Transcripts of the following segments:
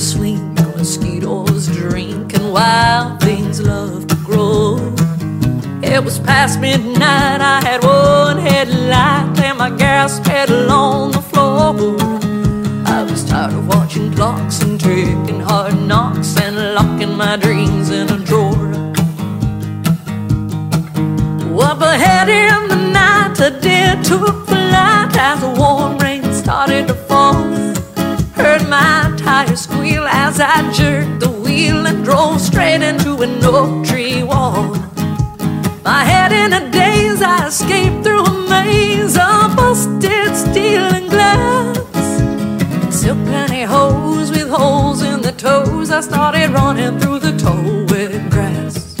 swing, mosquitoes drink, and wild things love to grow. It was past midnight, I had one into an oak tree wall. My head in a daze, I escaped through a maze of busted steel and glass. Silk pantyhose with holes in the toes, I started running through the tall wet grass.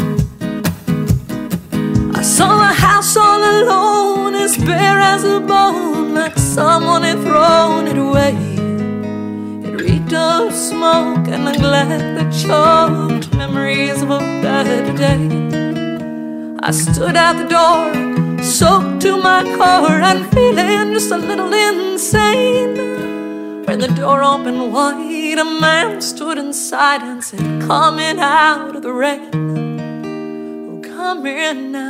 I saw a house all alone, as bare as a bone, like someone had thrown it away. It reeked of smoke and neglect that choked memories of a better day. I stood at the door, soaked to my core and feeling just a little insane. When the door opened wide, a man stood inside and said, Coming out of the rain. Oh, coming out of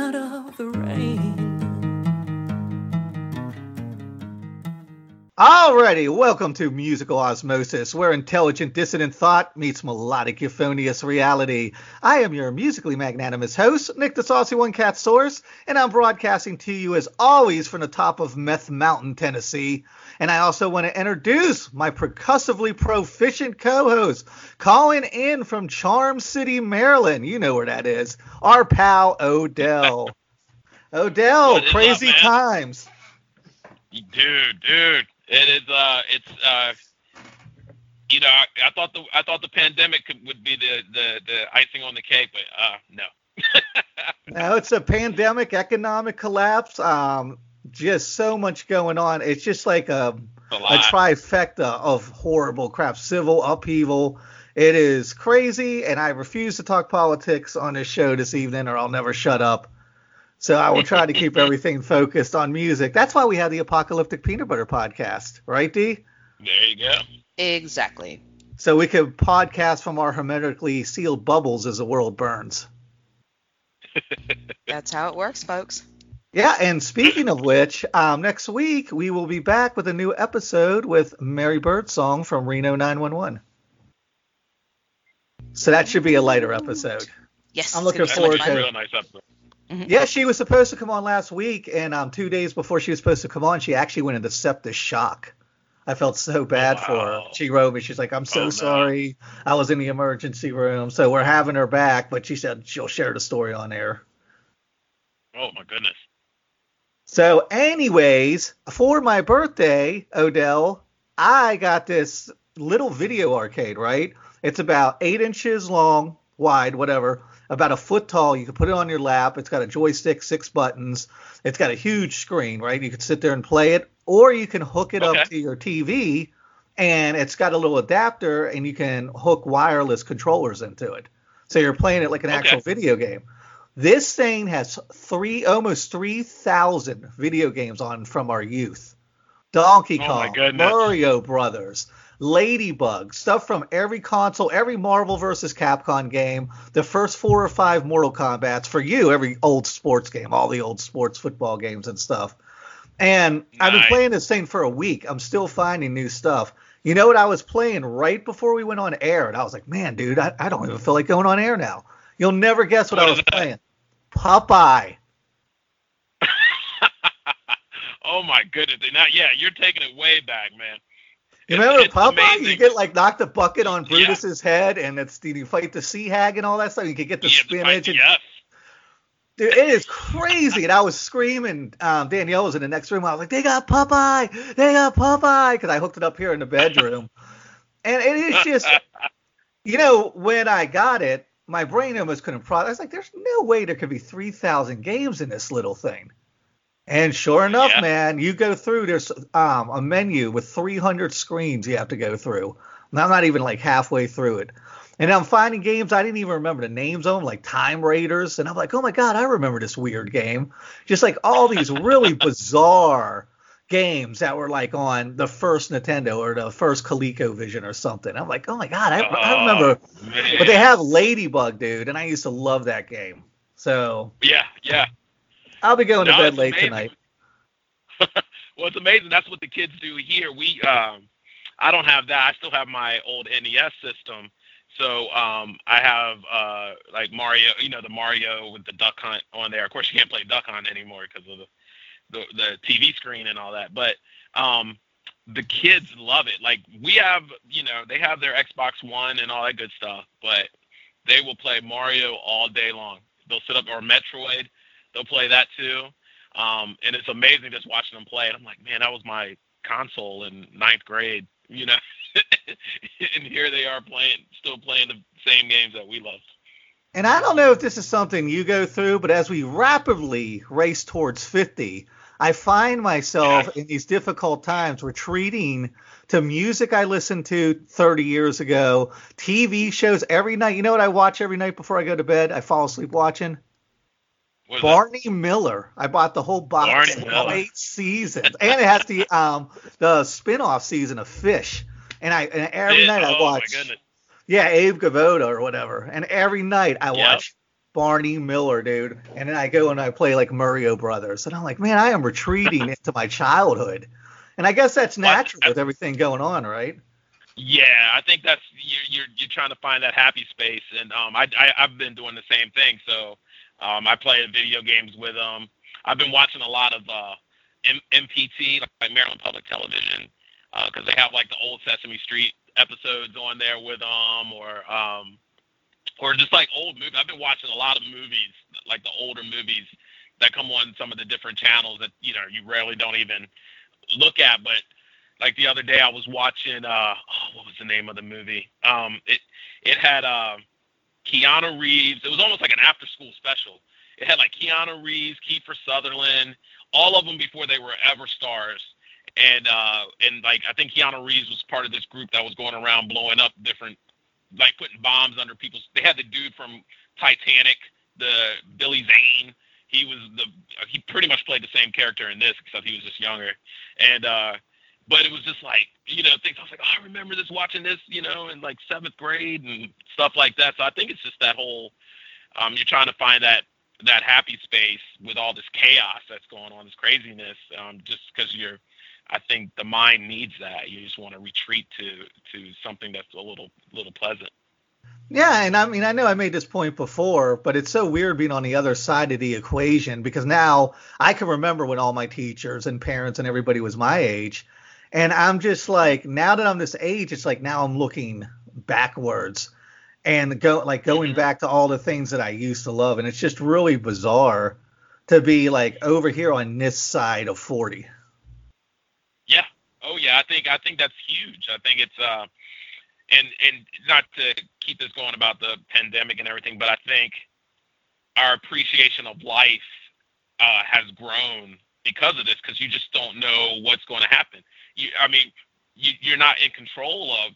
Alrighty, welcome to Musical Osmosis, where intelligent dissonant thought meets melodic euphonious reality. I am your musically magnanimous host, Nick the Saucy One Cat Source, and I'm broadcasting to you as always from the top of Meth Mountain, Tennessee. And I also want to introduce my percussively proficient co-host, calling in from Charm City, Maryland. You know where that is. Our pal Odell. Odell, is up, crazy times. dude, dude. It is. Uh, it's. Uh, you know, I, I thought the I thought the pandemic could, would be the, the the icing on the cake, but uh, no. Now it's a pandemic, economic collapse. Um, just so much going on. It's just like a, a a trifecta of horrible crap. Civil upheaval. It is crazy, and I refuse to talk politics on this show this evening, or I'll never shut up. So I will try to keep everything focused on music. That's why we have the Apocalyptic Peanut Butter podcast, right, D? there you go. Exactly. So we could podcast from our hermetically sealed bubbles as the world burns. That's how it works, folks. Yeah, and speaking of which, um, next week we will be back with a new episode with Mary Birdsong from Reno 911. So that should be a lighter episode. Yes. I'm looking gonna be forward a to- fun. real nice episode. Yeah, she was supposed to come on last week, and um, two days before she was supposed to come on, she actually went into septic shock. I felt so bad for her. She wrote me. She's like, "I'm so Oh, sorry. I was in the emergency room." So we're having her back, but she said she'll share the story on air. Oh my goodness. So, anyways, for my birthday, Odell, I got this little video arcade, right? It's about eight inches long, wide, whatever, about a foot tall. You can put it on your lap. It's got a joystick, six buttons. It's got a huge screen, right? You can sit there and play it, or you can hook it Okay. up to your TV, and it's got a little adapter, and you can hook wireless controllers into it. So you're playing it like an Okay. actual video game. This thing has three, almost three thousand video games on from our youth. Donkey Oh Kong, goodness. Mario Brothers, Ladybug, stuff from every console, every Marvel versus Capcom game, the first four or five Mortal Kombats for you, every old sports game, all the old sports football games and stuff. And I've been playing this thing for a week. I'm still finding new stuff. You know what I was playing right before we went on air, and I was like, man, dude, I, I don't even feel like going on air now. You'll never guess what, What I was playing. Popeye. oh my goodness. Now, yeah, you're taking it way back, man. You remember it's Popeye? amazing. You get like knock the bucket on Yeah. Brutus's head, and it's you fight the sea hag and all that stuff. You can get the Yeah, spinach. and, yes. Dude, it is crazy. and I was screaming. Um, Danielle was in the next room. I was like, "They got Popeye! They got Popeye!" Because I hooked it up here in the bedroom, and it is just, you know, when I got it, my brain almost couldn't process. I was like, "There's no way there could be three thousand games in this little thing." And sure enough, Yeah. man, you go through. There's um, a menu with 300 screens you have to go through. And I'm not even like halfway through it. And I'm finding games I didn't even remember the names of them, like Time Raiders. And I'm like, oh my God, I remember this weird game. Just like all these really bizarre games that were like on the first Nintendo or the first ColecoVision or something. I'm like, oh my god, I, I remember. Oh, man. But they have Ladybug, dude, and I used to love that game. So yeah. I'll be going to bed late amazing. tonight. well, it's amazing. That's what the kids do here. We, um, I don't have that. I still have my old NES system. So um, I have uh, like Mario, you know, the Mario with the Duck Hunt on there. Of course, you can't play Duck Hunt anymore because of the, the the TV screen and all that. But um, the kids love it. Like we have, you know, they have their Xbox One and all that good stuff, but they will play Mario all day long. They'll sit up or Metroid. They'll play that too. Um, and it's amazing just watching them play. And I'm like, man, that was my console in ninth grade, you know. and here they are playing, still playing the same games that we love. And I don't know if this is something you go through, but as we rapidly race towards 50, I find myself Yeah. in these difficult times retreating to music I listened to 30 years ago, TV shows every night. You know what I watch every night before I go to bed? I fall asleep watching Barney Miller. I bought the whole box eight seasons, and it has the um the spin-off season of Fish. And I and every It- night I oh watch yeah, Abe Vigoda or whatever. And every night I Yep. watch Barney Miller, dude. And then I go and I play like Mario Brothers. And I'm like, man, I am retreating into my childhood. And I guess that's Well, natural with everything going on, right? Yeah, I think that's you're you're, you're trying to find that happy space, and um, I, I I've been doing the same thing. So, um, I play video games with them. I've been watching a lot of uh, M- MPT, like Maryland Public Television, because they have like the old Sesame Street episodes on there with them, or um, or just like old movies. I've been watching a lot of movies, like the older movies that come on some of the different channels that you know you rarely don't even look at, but like the other day I was watching uh oh, what was the name of the movie? Um it it had uh Keanu Reeves. It was almost like an after school special. It had like Keanu Reeves, Kiefer Sutherland, all of them before they were ever stars. And uh and like I think Keanu Reeves was part of this group that was going around blowing up different like putting bombs under people's they had the dude from Titanic, the Billy Zane. He was the he pretty much played the same character in this except he was just younger. And uh but it was just like you know things i was like oh i remember this watching this you know in like seventh grade and stuff like that so i think it's just that whole um you're trying to find that that happy space with all this chaos that's going on this craziness um just because you're i think the mind needs that you just want to retreat to to something that's a little little pleasant Yeah, and I mean, I know I made this point before, but it's so weird being on the other side of the equation because now I can remember when all my teachers and parents and everybody was my age. And I'm just like, now that I'm this age, it's like now I'm looking backwards and go like going Mhm. back to all the things that I used to love. And it's just really bizarre to be like over here on this side of 40. Yeah. Oh yeah. I think I think that's huge. I think it's uh, and and not to keep this going about the pandemic and everything, but I think our appreciation of life uh, has grown because of this. Because you just don't know what's going to happen. You, I mean, you, you're not in control of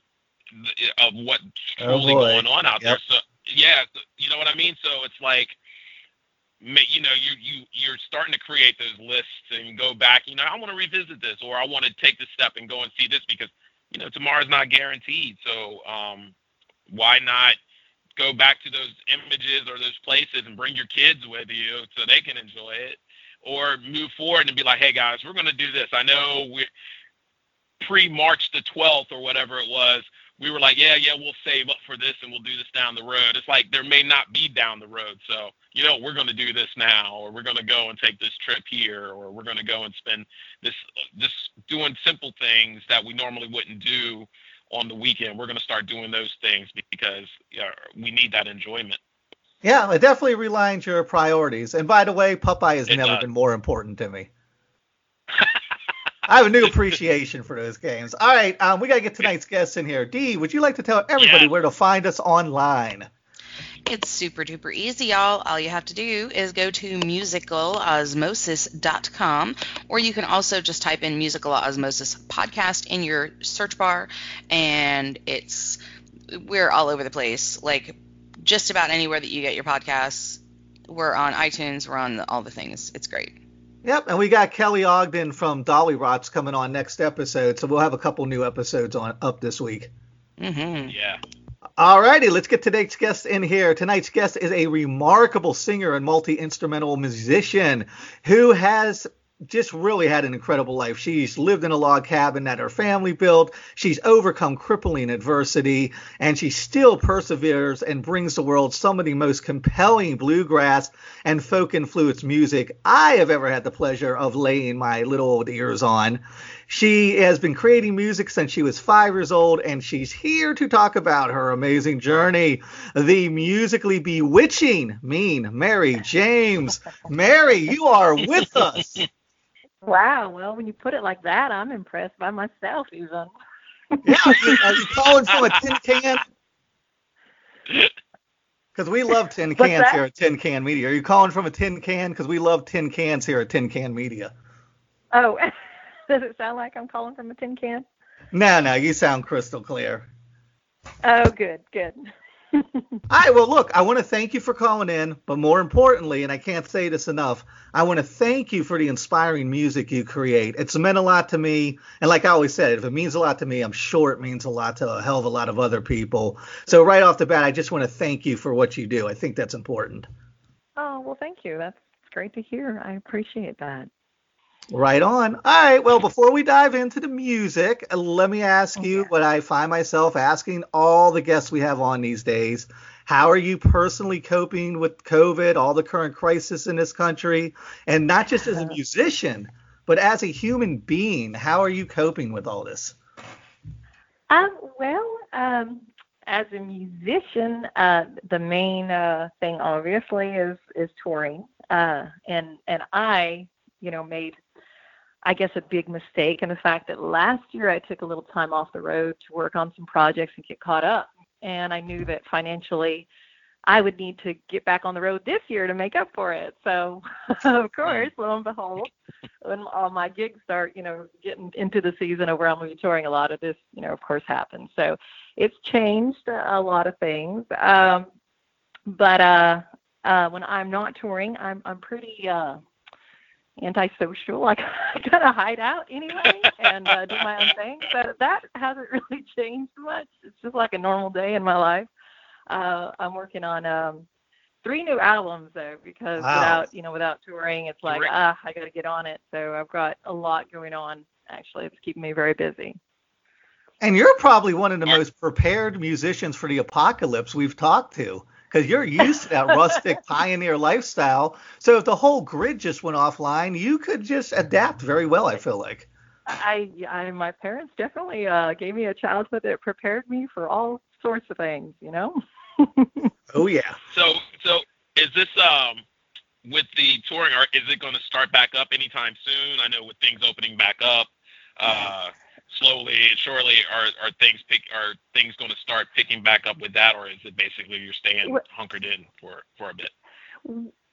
of what's Oh, truly boy. going on out Yep. there. So yeah, you know what I mean. So it's like you know you you you're starting to create those lists and go back you know i want to revisit this or i want to take this step and go and see this because you know tomorrow's not guaranteed so um why not go back to those images or those places and bring your kids with you so they can enjoy it or move forward and be like hey guys we're going to do this i know we pre march the 12th or whatever it was we were like, yeah, yeah, we'll save up for this and we'll do this down the road. It's like there may not be down the road. So, you know, we're going to do this now, or we're going to go and take this trip here, or we're going to go and spend this, this doing simple things that we normally wouldn't do on the weekend. We're going to start doing those things because we need that enjoyment. Yeah, it definitely realigns your priorities. And by the way, Popeye has It never does. been more important to me. I have a new appreciation for those games. All right, um, we got to get tonight's guests in here. Dee, would you like to tell everybody Yeah. where to find us online? It's super duper easy, y'all. All you have to do is go to musicalosmosis.com, or you can also just type in Musical Osmosis Podcast in your search bar, and it's we're all over the place. Like just about anywhere that you get your podcasts, we're on iTunes, we're on all the things. It's great. Yep, and we got Kelly Ogden from Dollyrots coming on next episode, so we'll have a couple new episodes on up this week. Mm-hmm. Yeah. Alrighty, let's get tonight's guest in here. Tonight's guest is a remarkable singer and multi-instrumental musician who has just really had an incredible life. She's lived in a log cabin that her family built. She's overcome crippling adversity, and she still perseveres and brings the world some of the most compelling bluegrass and folk influenced music I have ever had the pleasure of laying my little old ears on. She has been creating music since she was five years old, and she's here to talk about her amazing journey. The musically bewitching, mean Mary James. Mary, you are with us. Wow. Well, when you put it like that, I'm impressed by myself even. Yeah, are you, calling from a tin can? Because we love tin cans that? here at Tin Can Media. Are you calling from a tin can? Because we love tin cans here at Tin Can Media. Oh, does it sound like I'm calling from a tin can? No, no, you sound crystal clear. Oh, good, good. All right, well, look, I want to thank you for calling in, but more importantly, and I can't say this enough, I want to thank you for the inspiring music you create. It's meant a lot to me, and like I always said, if it means a lot to me, I'm sure it means a lot to a hell of a lot of other people. So right off the bat, I just want to thank you for what you do. I think that's important. oh, well, thank you. That's great to hear. I appreciate that. Right on. All right. Well, before we dive into the music, let me ask you what I find myself asking all the guests we have on these days. How are you personally coping with COVID, all the current crisis in this country, and not just as a musician, but as a human being? How are you coping with all this? Um, well, um, as a musician, uh, the main uh, thing obviously is is touring, uh, and and I, you know, made I guess a big mistake in the fact that last year I took a little time off the road to work on some projects and get caught up, and I knew that financially I would need to get back on the road this year to make up for it. So, of course, lo and behold, when all my gigs start, you know, getting into the season of where I'm going to be touring, a lot of this, you know, of course, happens. So it's changed a lot of things. Um, but uh, uh, when I'm not touring, I'm I'm pretty uh, antisocial. Like I kind of hide out anyway and uh, do my own thing. But that hasn't really changed much. It's just like a normal day in my life. Uh, I'm working on um, three new albums though, because Wow. without you know without touring, it's like ah, I got to get on it. So I've got a lot going on. Actually, it's keeping me very busy. And you're probably one of the most prepared musicians for the apocalypse we've talked to because you're used to that rustic pioneer lifestyle. So if the whole grid just went offline, you could just adapt very well, I feel like. I, I my parents definitely uh, gave me a childhood that prepared me for all sorts of things. You know. Oh, yeah. So so is this um with the touring? Or is it going to start back up anytime soon? I know with things opening back up, uh, slowly and surely, are are things pick are things going to start picking back up with that, or is it basically you're staying hunkered in for for a bit?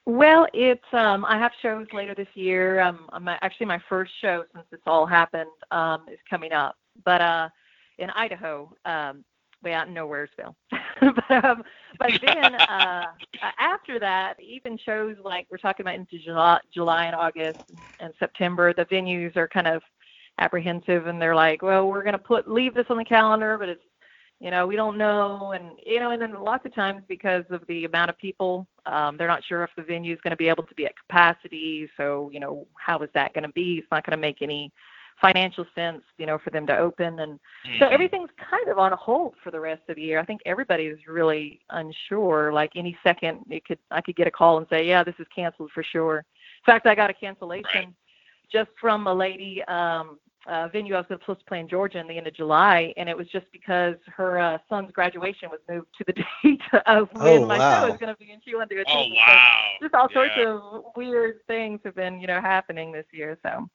Well, it's um I have shows later this year. Um I'm actually my first show since this all happened um is coming up. But uh in Idaho, um way out in Nowheresville. but um but then uh after that, even shows like we're talking about into July, July and August and September, the venues are kind of apprehensive and they're like, well, we're going to put leave this on the calendar, but it's you know, we don't know, and you know, and then lots of times because of the amount of people, um, they're not sure if the venue is going to be able to be at capacity. So, you know, how is that going to be? It's not going to make any financial sense, you know, for them to open, and so Mhm. everything's kind of on hold for the rest of the year. I think everybody is really unsure. Like any second, it could I could get a call and say, yeah, this is canceled for sure. In fact, I got a cancellation Right. Just from a lady um, uh, venue I was supposed to play in Georgia in the end of July, and it was just because her uh, son's graduation was moved to the date of when Oh, my wow. show was going to be, and she wanted to Oh attend. So wow! just all sorts Yeah. of weird things have been, you know, happening this year. So.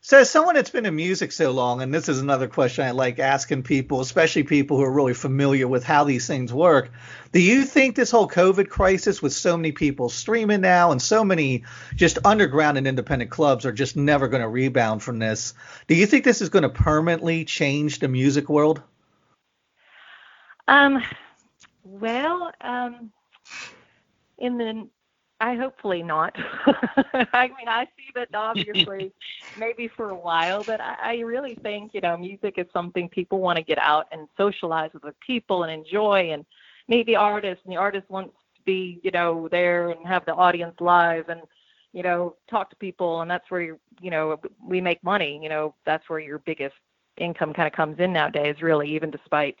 So, as someone that's been in music so long, and this is another question I like asking people, especially people who are really familiar with how these things work. Do you think this whole COVID crisis, with so many people streaming now and so many just underground and independent clubs, are just never going to rebound from this? Do you think this is going to permanently change the music world? Um, well, um, in the I hopefully not. I mean, I see that obviously maybe for a while, but I, I really think you know music is something people want to get out and socialize with the people and enjoy, and maybe artists and the artist wants to be you know there and have the audience live and you know talk to people, and that's where you you know we make money. You know that's where your biggest income kind of comes in nowadays, really, even despite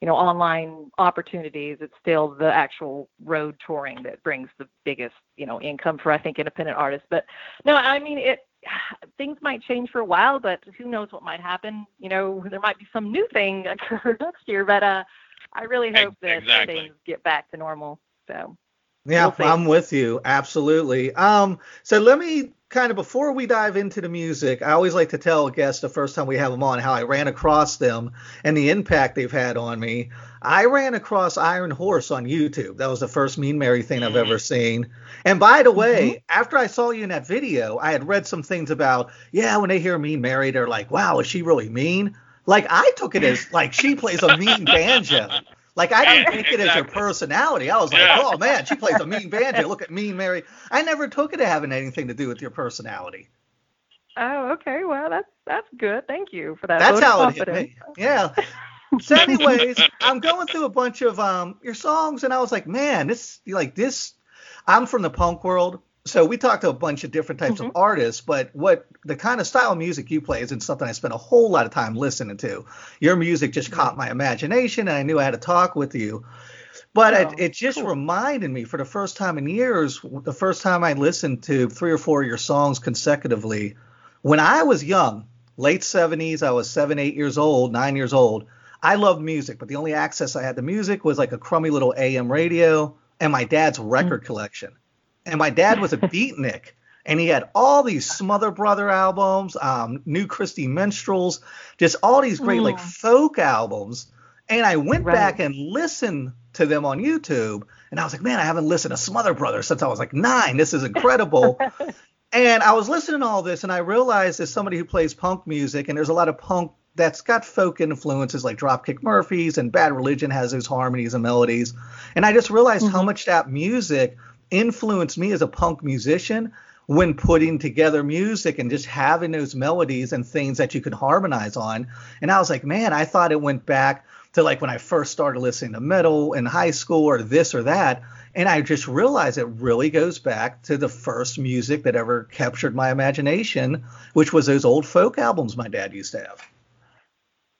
you know online opportunities it's still the actual road touring that brings the biggest you know income for i think independent artists but no i mean it things might change for a while but who knows what might happen you know there might be some new thing occur next year but uh i really hope that exactly. things get back to normal so yeah, We'll. I'm with you. Absolutely. Um, so let me kind of before we dive into the music, I always like to tell guests the first time we have them on how I ran across them and the impact they've had on me. I ran across Iron Horse on YouTube. That was the first Mean Mary thing I've ever mm-hmm. seen. And by the way, mm-hmm. after I saw you in that video, I had read some things about, yeah, when they hear Mean Mary, they're like, wow, is she really mean? Like I took it as like she plays a mean banjo. Like I didn't think it as her personality. I was like, Yeah. oh man, she plays a mean banjo. Look at Mean Mary. I never took it as having anything to do with your personality. oh okay well that's that's good thank you for that That's vote of how it hit me. Yeah. So, anyways, I'm going through a bunch of um your songs, and I was like, man, this like this. I'm from the punk world, so we talked to a bunch of different types of mm-hmm. artists. But what the kind of style of music you play isn't something I spent a whole lot of time listening to. Your music just caught my imagination, and I knew I had to talk with you. But Oh, it, it just cool. reminded me for the first time in years, the first time I listened to three or four of your songs consecutively, when I was young, late 70s, I was seven, eight years old, nine years old. I loved music, but the only access I had to music was like a crummy little AM radio and my dad's record mm. collection. And my dad was a beatnik, and he had all these Smothers Brother albums, um, New Christy Minstrels, just all these great like Mm. folk albums. And I went Right. back and listened to them on YouTube, and I was like, man, I haven't listened to Smothers Brothers since I was like nine. This is incredible. And I was listening to all this, and I realized as somebody who plays punk music, and there's a lot of punk that's got folk influences like Dropkick Murphys and Bad Religion has those harmonies and melodies. And I just realized how much that music influenced me as a punk musician when putting together music and just having those melodies and things that you could harmonize on. And I was like, man, I thought it went back to like when I first started listening to metal in high school or this or that. And I just realized it really goes back to the first music that ever captured my imagination, which was those old folk albums my dad used to have.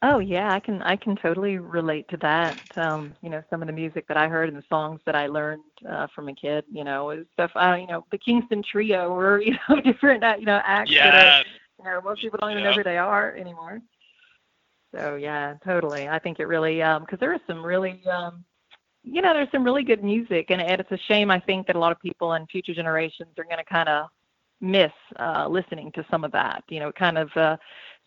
Oh yeah, I can I can totally relate to that. Um, you know, some of the music that I heard and the songs that I learned uh, from a kid, you know, is stuff. Uh, you know, the Kingston Trio or you know different uh, you know acts that are, you know most people don't even know who they are anymore. So yeah, totally. I think it really um because there is some really um you know there's some really good music and, and it's a shame I think that a lot of people in future generations are going to kind of miss uh listening to some of that. You know, kind of uh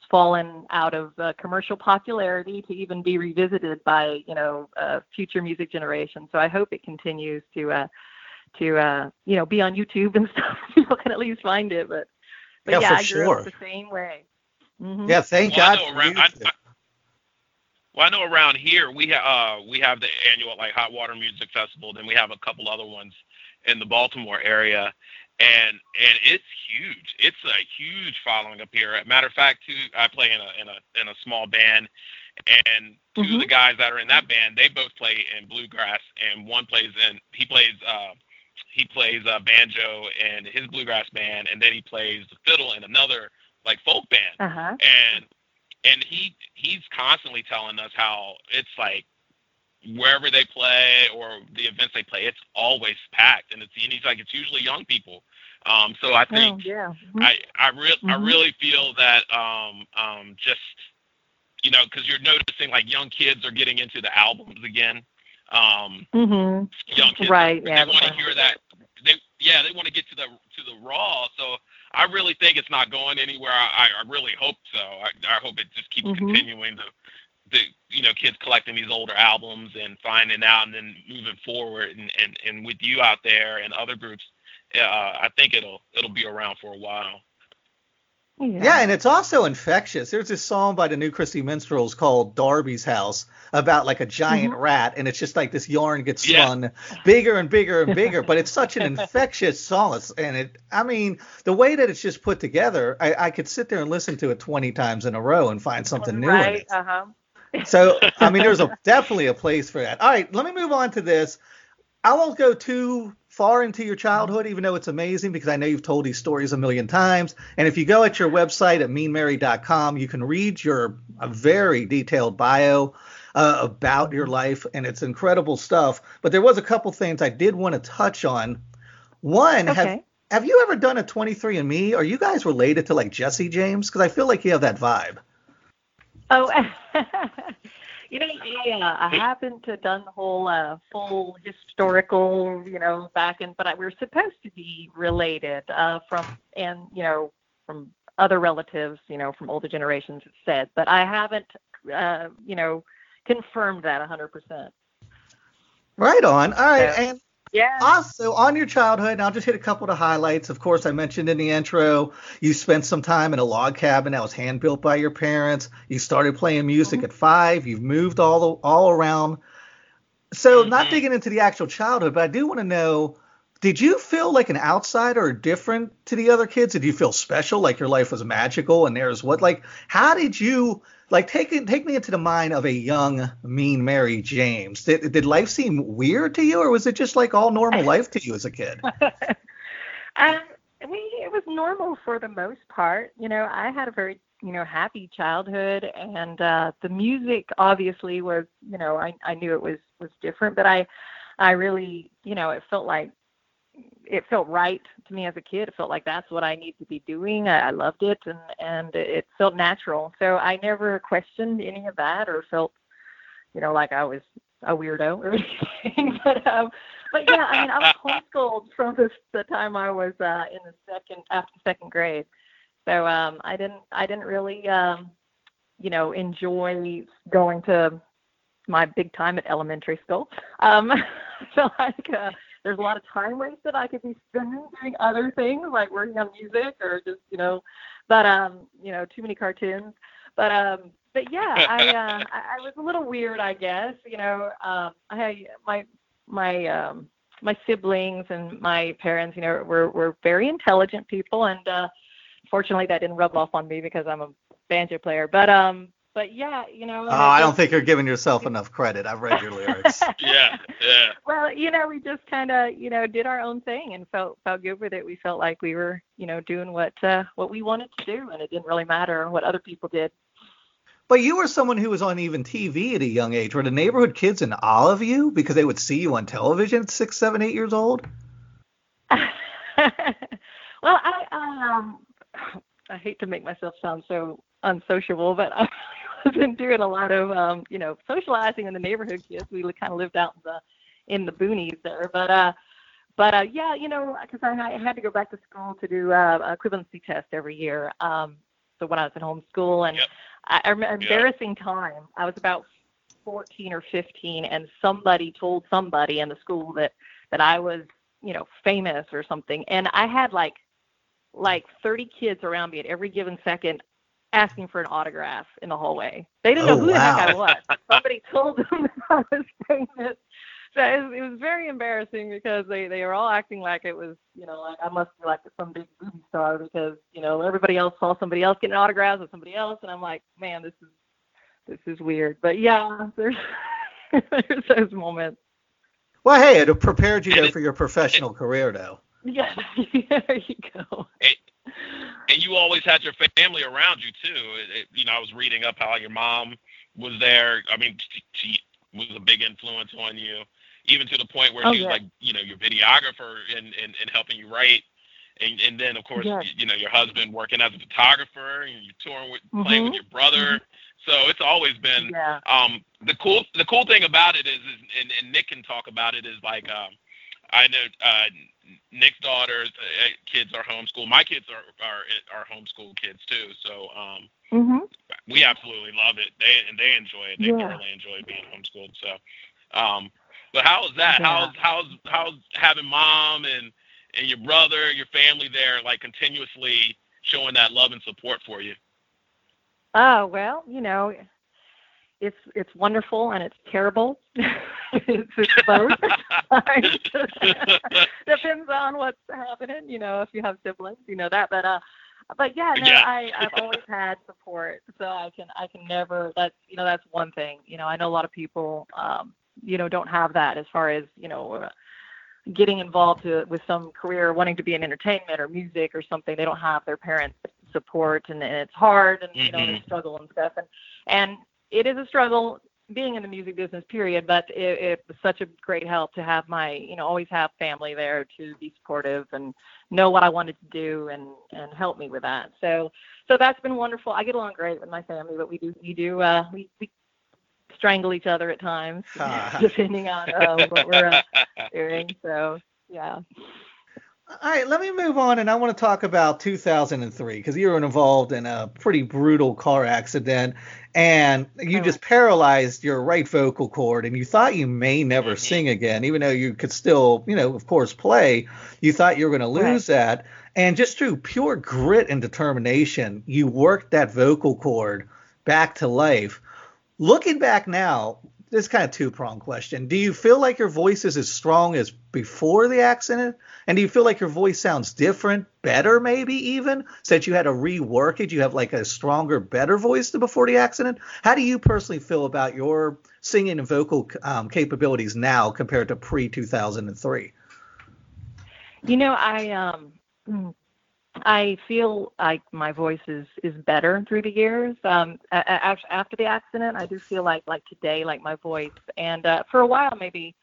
fallen out of uh, commercial popularity to even be revisited by you know uh, future music generations. So I hope it continues to uh, to uh, you know be on YouTube and stuff. People can at least find it. But but Yeah, yeah, for I grew sure. up the same way. hmm Yeah, thank Well, God. know for around- I- I- Well, I know around here we have uh, we have the annual like Hot Water Music Festival. Then we have a couple other ones in the Baltimore area, and and it's huge. It's a huge following up here. Matter of fact, too, I play in a in a in a small band, and 2 of the guys that are in that band, they both play in bluegrass, and one plays in he plays uh, he plays uh, banjo in his bluegrass band, and then he plays the fiddle in another like folk band Uh huh. and and he he's constantly telling us how it's like wherever they play or the events they play, it's always packed, and it's and he's like it's usually young people. Um, so I Oh think yeah. Mhm. I I really I Mhm. really feel that um um just you know because you're noticing like young kids are getting into the albums again. Um, Mhm. young kids Right, they yeah, want to hear that they yeah they want to get to the to the raw so i really think it's not going anywhere i i really hope so i, I hope it just keeps Mhm. continuing to the you know kids collecting these older albums and finding out and then moving forward and and, and with you out there and other groups uh i think it'll it'll be around for a while Yeah. Yeah, and it's also infectious. There's this song by the New Christy Minstrels called Darby's House about like a giant rat, and it's just like this yarn gets Yeah. spun bigger and bigger and bigger. but it's such an infectious song, It's- and it. I mean, the way that it's just put together, I, I could sit there and listen to it 20 times in a row and find something new right. Uh huh. So I mean, there's a definitely a place for that. All right, let me move on to this. I won't go too far into your childhood, even though it's amazing because I know you've told these stories a million times. And if you go at your website at meanmary.com, you can read your a very detailed bio uh, about your life, and it's incredible stuff. But there was a couple things I did want to touch on. One, have have you ever done a 23andMe? Are you guys related to like Jesse James? Because I feel like you have that vibe. Oh, you know, yeah, I haven't uh, done the whole uh, full historical, you know, back in, but I, we were supposed to be related uh, from, and you know, from other relatives, you know, from older generations, it said, but I haven't, uh, you know, confirmed that a 100%. Right on. All right, and Yeah. Also, on your childhood, and I'll just hit a couple of highlights. Of course, I mentioned in the intro, you spent some time in a log cabin that was hand built by your parents. You started playing music at five. You've moved all the, all around. So, not Mhm. digging into the actual childhood, but I do want to know: Did you feel like an outsider or different to the other kids? Did you feel special, like your life was magical and theirs what? Like, how did you like take take me into the mind of a young, mean Mary James? Did, did life seem weird to you, or was it just like all normal life to you as a kid? um, we it was normal for the most part. You know, I had a very you know happy childhood, and uh, the music obviously was you know I I knew it was was different, but I I really you know it felt like it felt right to me as a kid. It felt like that's what I need to be doing. I, I loved it, and and it felt natural. So I never questioned any of that or felt you know like I was a weirdo or anything. but um, but yeah, I mean, I was homeschooled from the, the time I was uh, in the second after second grade. So um, I didn't I didn't really um, you know enjoy going to my big time at elementary school. Um, I feel like uh, there's a lot of time wasted I could be spending doing other things like working on music or just you know, but um you know too many cartoons. But um but yeah, I uh, I, I was a little weird, I guess. You know, um, I had my my um, my siblings and my parents, you know, were were very intelligent people, and uh, fortunately that didn't rub off on me because I'm a banjo player. But um, but yeah, you know. Oh, I don't think you're giving yourself enough credit. I've read your lyrics. Yeah, yeah. well, you know, we just kind of, you know, did our own thing and felt felt good with it. We felt like we were, you know, doing what uh, what we wanted to do, and it didn't really matter what other people did. But you were someone who was on even TV at a young age. Were the neighborhood kids in awe of you because they would see you on television at six, seven, eight years old? well, I um, I hate to make myself sound so unsociable, but I was been doing a lot of um, you know, socializing in the neighborhood kids. We kind of lived out in the in the boonies there, but uh, but uh, yeah, you know, because I, I had to go back to school to do uh, a equivalency test every year. Um, so when I was in homeschool, and Yep. I, I remember embarrassing time. I was about 14 or 15, and somebody told somebody in the school that that I was, you know, famous or something, and I had like like 30 kids around me at every given second asking for an autograph in the hallway. They didn't Oh, know who the heck I was. Somebody told them that I was famous. So it was, it was very embarrassing because they they were all acting like it was, you know, like I must be like some big movie star because you know everybody else saw somebody else getting autographs with somebody else, and I'm like, man, this is this is weird. But yeah, there's there's those moments. Well, hey, it prepared you though for your professional career, though. Yeah, there you go. And you always had your family around you too. It, it, you know, I was reading up how your mom was there. I mean, she, she was a big influence on you, even to the point where Oh, she was yeah. like, you know, your videographer and and, and helping you write. And and then of course, you, you know, your husband working as a photographer, and you're touring with playing with Mhm. your brother. So it's always been Yeah. um, the cool the cool thing about it is, is and, and Nick can talk about it is like um, I know uh, Nick's daughters uh, kids are homeschooled. My kids are are are homeschool kids too. So um, Mhm. we absolutely love it. They and they enjoy it. They Yeah. thoroughly enjoy being homeschooled. So, um, but how is that? Yeah. How's how's how's having mom and and your brother, your family there, like continuously showing that love and support for you? Oh well, you know, it's it's wonderful and it's terrible. it's, it's both. Depends on what's happening. You know, if you have siblings, you know that. But uh, but yeah, no, Yeah. I I've always had support, so I can I can never. That's you know that's one thing. You know, I know a lot of people, um, you know, don't have that as far as you know. Uh, getting involved to, with some career wanting to be in entertainment or music or something they don't have their parents support and, and it's hard and you know they Mhm. struggle and stuff and and it is a struggle being in the music business period but it, it was such a great help to have my you know always have family there to be supportive and know what i wanted to do and and help me with that. So so that's been wonderful. I get along great with my family but we do we do uh we, we strangle each other at times depending on uh, what we're uh, doing. So yeah All right, let me move on, and I want to talk about 2003 because you were involved in a pretty brutal car accident, and you Oh. just paralyzed your right vocal cord, and you thought you may never Mhm. sing again, even though you could still, you know, of course, play. You thought you were going to lose that, and just through pure grit and determination, you worked that vocal cord back to life. Looking back now, this is kind of two pronged question. Do you feel like your voice is as strong as before the accident? And do you feel like your voice sounds different, better, maybe even, since you had to rework it? You have like a stronger, better voice than before the accident? How do you personally feel about your singing and vocal um, capabilities now compared to pre 2003? You know, I um mm, I feel like my voice is is better through the years. Um after the accident, I do feel like like today like my voice and uh for a while maybe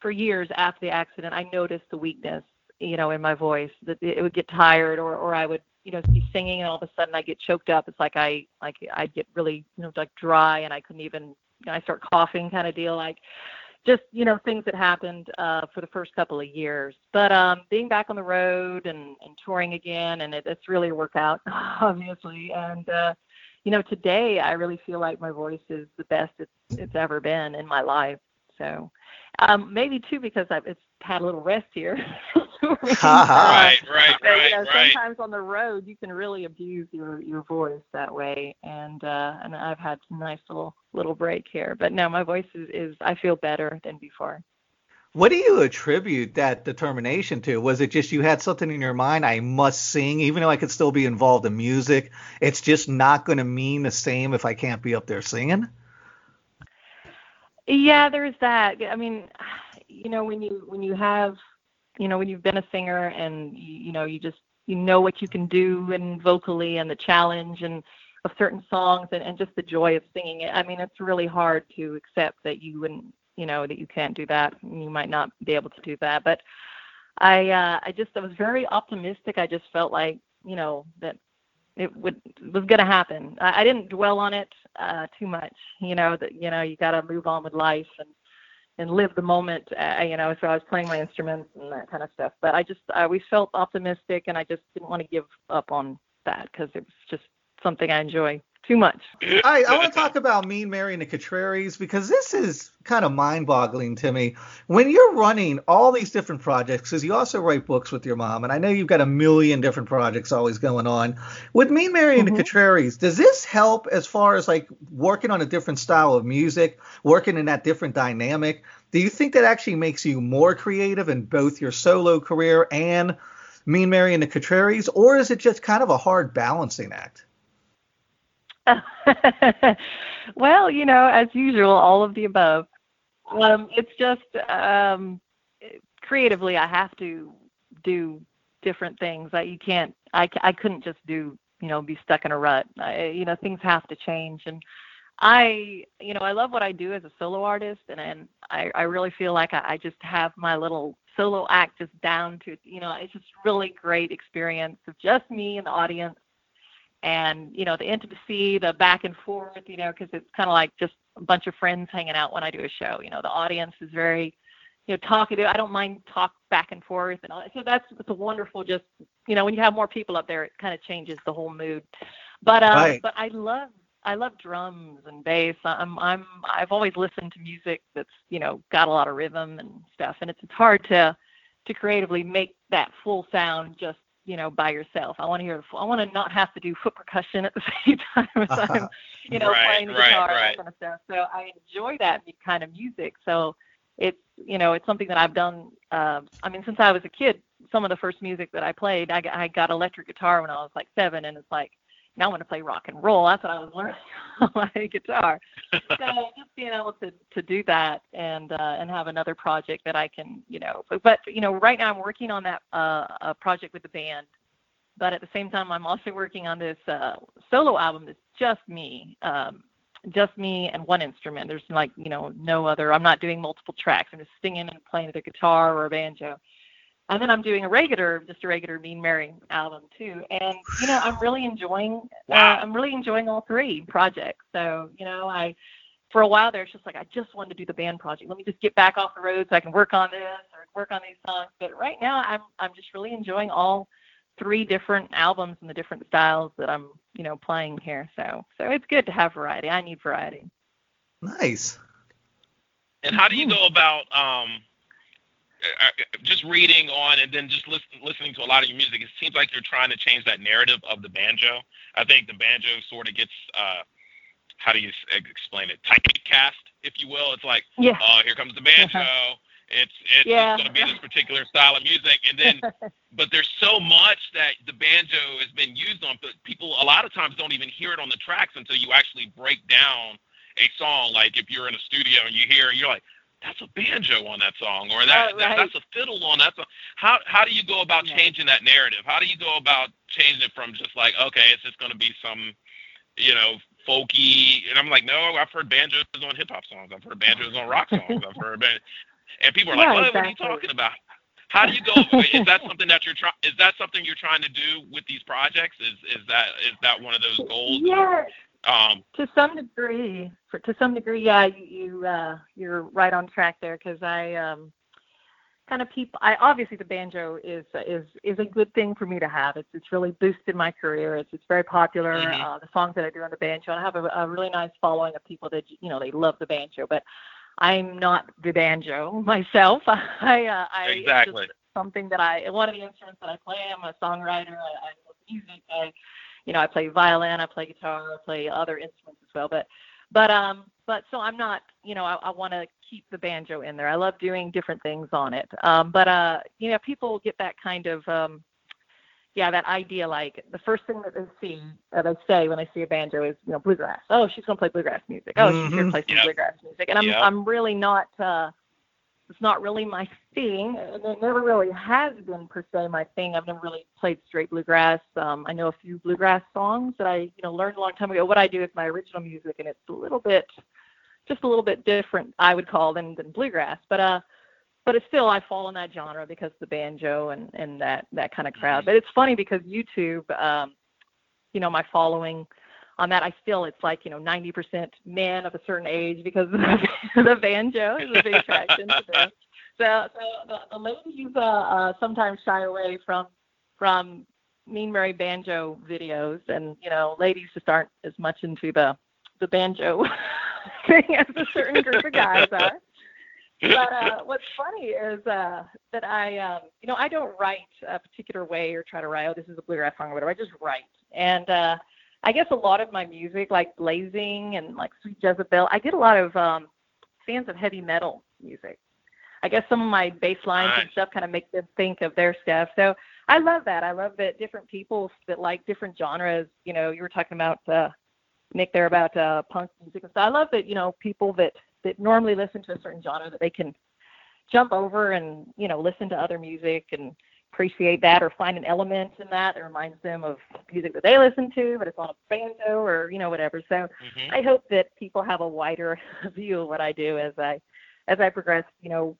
for years after the accident, I noticed the weakness, you know, in my voice that it would get tired or or I would you know be singing and all of a sudden I get choked up. It's like I like I'd get really you know like dry and I couldn't even you know, I start coughing kind of deal like just you know things that happened uh, for the first couple of years. But um, being back on the road and, and touring again, and it, it's really a workout, obviously. And uh, you know, today I really feel like my voice is the best it's it's ever been in my life. So um, maybe too because I've it's had a little rest here. Ha ha. Right, right, but, you right, know, right. sometimes on the road you can really abuse your your voice that way, and uh, and I've had some nice little little break here. But no, my voice is, is I feel better than before. What do you attribute that determination to? Was it just you had something in your mind, I must sing, even though I could still be involved in music? It's just not going to mean the same if I can't be up there singing? Yeah, there's that. I mean, you know, when you when you have, you know, when you've been a singer and you, you know, you just you know what you can do and vocally and the challenge and of certain songs and, and just the joy of singing it. I mean, it's really hard to accept that you wouldn't, you know, that you can't do that. You might not be able to do that, but I uh I just I was very optimistic. I just felt like, you know, that it would was going to happen. I, I didn't dwell on it uh, too much. You know that you know you got to move on with life and and live the moment. Uh, you know, so I was playing my instruments and that kind of stuff. But I just I always felt optimistic, and I just didn't want to give up on that because it was just something I enjoy too much. All right, I want to talk about Mean Mary and the Contraries because this is kind of mind-boggling to me. When you're running all these different projects, because you also write books with your mom, and I know you've got a million different projects always going on. With Mean Mary and the Mhm. Contraries, does this help as far as like working on a different style of music, working in that different dynamic? Do you think that actually makes you more creative in both your solo career and Mean Mary and the Contraries, or is it just kind of a hard balancing act? well, you know, as usual, all of the above. Um, it's just um, creatively, I have to do different things. I, you can't, I, I couldn't just do, you know, be stuck in a rut. I, you know, things have to change. And I, you know, I love what I do as a solo artist, and and I, I really feel like I, I just have my little solo act just down to, you know, it's just really great experience of just me and the audience and you know the intimacy the back and forth you know because it's kind of like just a bunch of friends hanging out when i do a show. You know the audience is very you know talkative. I don't mind talk back and forth and all that. so that's it's a wonderful just you know when you have more people up there it kind of changes the whole mood. But um Right. but i love i love drums and bass. I'm i'm i've always listened to music that's you know got a lot of rhythm and stuff. And it's it's hard to to creatively make that full sound just you know, by yourself. I want to hear. I want to not have to do foot percussion at the same time as I'm, you know, Right, playing the right, guitar and right. that kind of stuff. So I enjoy that kind of music. So it's, you know, it's something that I've done. Uh, I mean, since I was a kid, some of the first music that I played, I, I got electric guitar when I was like seven, and it's like now I want to play rock and roll. That's what I was learning on my guitar. so just being able to to do that and uh, and have another project that I can you know but, but you know right now I'm working on that uh, a project with the band, but at the same time I'm also working on this uh, solo album that's just me. Um, just me and one instrument. There's like, you know, no other. I'm not doing multiple tracks. I'm just singing and playing the guitar or a banjo. And then I'm doing a regular, just a regular Mean Mary album too. And you know, I'm really enjoying. Wow. Uh, I'm really enjoying all three projects. So you know, I for a while there, it's just like I just wanted to do the band project. Let me just get back off the road so I can work on this or work on these songs. But right now, I'm I'm just really enjoying all three different albums and the different styles that I'm you know playing here. So so it's good to have variety. I need variety. Nice. And how do you go about um, uh, uh, just reading on and then just listen, listening to a lot of your music? It seems like you're trying to change that narrative of the banjo. I think the banjo sort of gets, uh, how do you explain it, typecast, if you will. It's like, Yeah. oh, here comes the banjo. Uh-huh. It's it's Yeah. going to be this particular style of music, and then but there's so much that the banjo has been used on, but people a lot of times don't even hear it on the tracks until you actually break down a song. Like if you're in a studio and you hear, you're like, that's a banjo on that song, or that, oh, Right, that that's a fiddle on that song. How how do you go about Yeah. changing that narrative? How do you go about changing it from just like, okay, it's just going to be some, you know, folky, and I'm like, no, I've heard banjos on hip hop songs, I've heard banjos on rock songs, I've heard, ban-. and people are like, Yeah, what, what are you talking about? How do you go? is that something that you're trying? Is that something you're trying to do with these projects? Is is that is that one of those goals? Yeah, Um, to some degree. For, to some degree, yeah, you, you uh, you're right on track there because I um, kind of people. I obviously the banjo is is is a good thing for me to have. It's it's really boosted my career. It's it's very popular. Mhm. Uh, the songs that I do on the banjo, and I have a, a really nice following of people that you know they love the banjo, but. I'm not the banjo myself. I, uh, I it's just Exactly. something that I one of the instruments that I play. I'm a songwriter. I, I love music. I, you know, I play violin, I play guitar, I play other instruments as well. But, but um, but so I'm not, you know, I, I want to keep the banjo in there. I love doing different things on it. Um, but uh, you know, people get that kind of um, yeah, that idea. Like the first thing that they see, that they say when they see a banjo is, you know, bluegrass. Oh, she's gonna play bluegrass music. Oh, she's here to Mhm. play some bluegrass music. And I'm. I'm really not. uh it's not really my thing, and it never really has been per se my thing. I've never really played straight bluegrass. Um, I know a few bluegrass songs that I, you know, learned a long time ago. What I do is my original music, and it's a little bit, just a little bit different, I would call than than bluegrass. But uh, but it's still I fall in that genre because the banjo and and that that kind of crowd. But it's funny because YouTube, um, you know, my following on that, I still it's like you know 90% men of a certain age because the, the banjo is a big attraction to them. So, so the, the ladies uh, uh, sometimes shy away from from Mean Mary banjo videos, and you know, ladies just aren't as much into the the banjo thing as a certain group of guys are. But uh, what's funny is uh, that I, um, you know, I don't write a particular way or try to write. Oh, this is a bluegrass song or whatever. I just write, and uh, I guess a lot of my music, like Blazing and like Sweet Jezebel, I get a lot of um, fans of heavy metal music. I guess some of my bass lines and stuff kind of make them think of their stuff. So I love that. I love that different people that like different genres. You know, you were talking about uh, Nick there about uh, punk music and stuff. I love that you know people that that normally listen to a certain genre that they can jump over and you know listen to other music and appreciate that or find an element in that that reminds them of music that they listen to, but it's on a banjo or you know whatever. So mhm. I hope that people have a wider view of what I do as I as I progress, you know,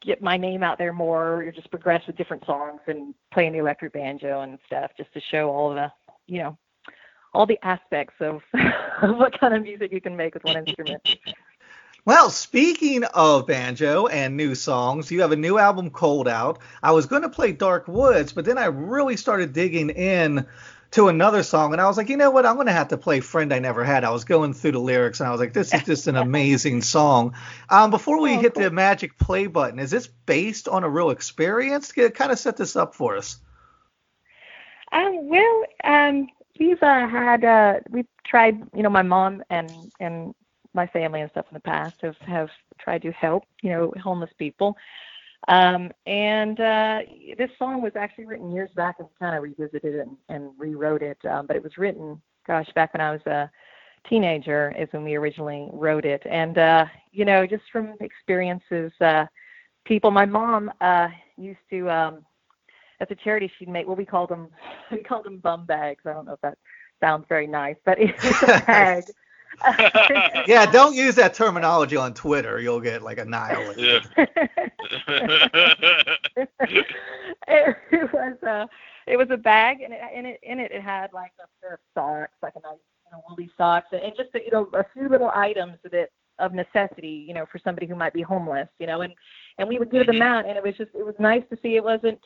get my name out there more or just progress with different songs and playing the electric banjo and stuff just to show all the you know all the aspects of what kind of music you can make with one instrument. Well, speaking of banjo and new songs, you have a new album, Cold Out. I was going to play Dark Woods, but then I really started digging in to another song, and I was like, you know what? I'm going to have to play Friend I Never Had. I was going through the lyrics, and I was like, this is just an amazing song. Um, before we Oh, hit cool. the magic play button, is this based on a real experience? Kind of set this up for us. Um, well, um, we've uh, had uh, we've tried. You know, my mom and and my family and stuff in the past have have tried to help. You know, homeless people. Um, and uh, this song was actually written years back and kind of revisited it and, and rewrote it. Um, but it was written, gosh, back when I was a teenager is when we originally wrote it. And, uh, you know, just from experiences, uh, people, my mom uh, used to, um, at the charity she'd make, well, we called them, we called them bum bags. I don't know if that sounds very nice, but it was a bag. yeah, don't use that terminology on Twitter. You'll get like annihilated. Yeah. it was a it was a bag and it, in it in it it had like a pair of socks, like a nice you know woolly socks, and just you know a few little items that of necessity, you know, for somebody who might be homeless, you know, and and we would give them out, and it was just it was nice to see it wasn't